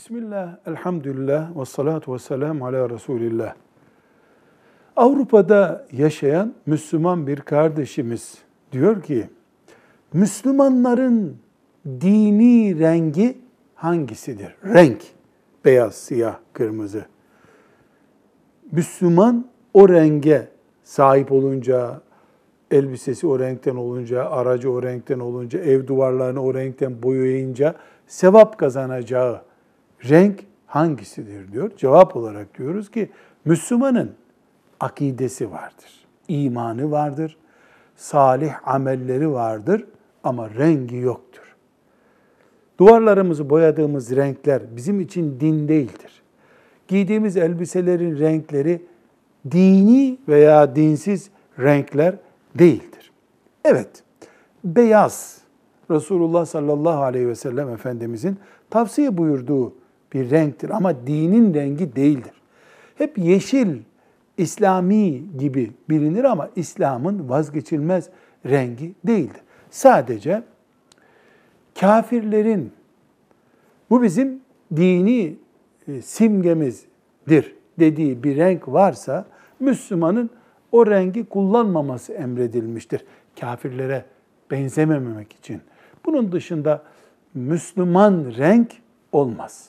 Bismillah, elhamdülillah ve salatu ve selam ala Resulillah. Avrupa'da yaşayan Müslüman bir kardeşimiz diyor ki, Müslümanların dini rengi hangisidir? Renk, beyaz, siyah, kırmızı. Müslüman o renge sahip olunca, elbisesi o renkten olunca, aracı o renkten olunca, ev duvarlarını o renkten boyayınca sevap kazanacağı renk hangisidir diyor. Cevap olarak diyoruz ki Müslümanın akidesi vardır, imanı vardır, salih amelleri vardır ama rengi yoktur. Duvarlarımızı boyadığımız renkler bizim için din değildir. Giydiğimiz elbiselerin renkleri dini veya dinsiz renkler değildir. Evet, beyaz Resulullah sallallahu aleyhi ve sellem Efendimizin tavsiye buyurduğu bir renktir ama dinin rengi değildir. Hep yeşil, İslami gibi bilinir ama İslam'ın vazgeçilmez rengi değildir. Sadece kafirlerin bu bizim dini e, simgemizdir dediği bir renk varsa Müslümanın o rengi kullanmaması emredilmiştir. Kafirlere benzememek için. Bunun dışında Müslüman renk olmaz.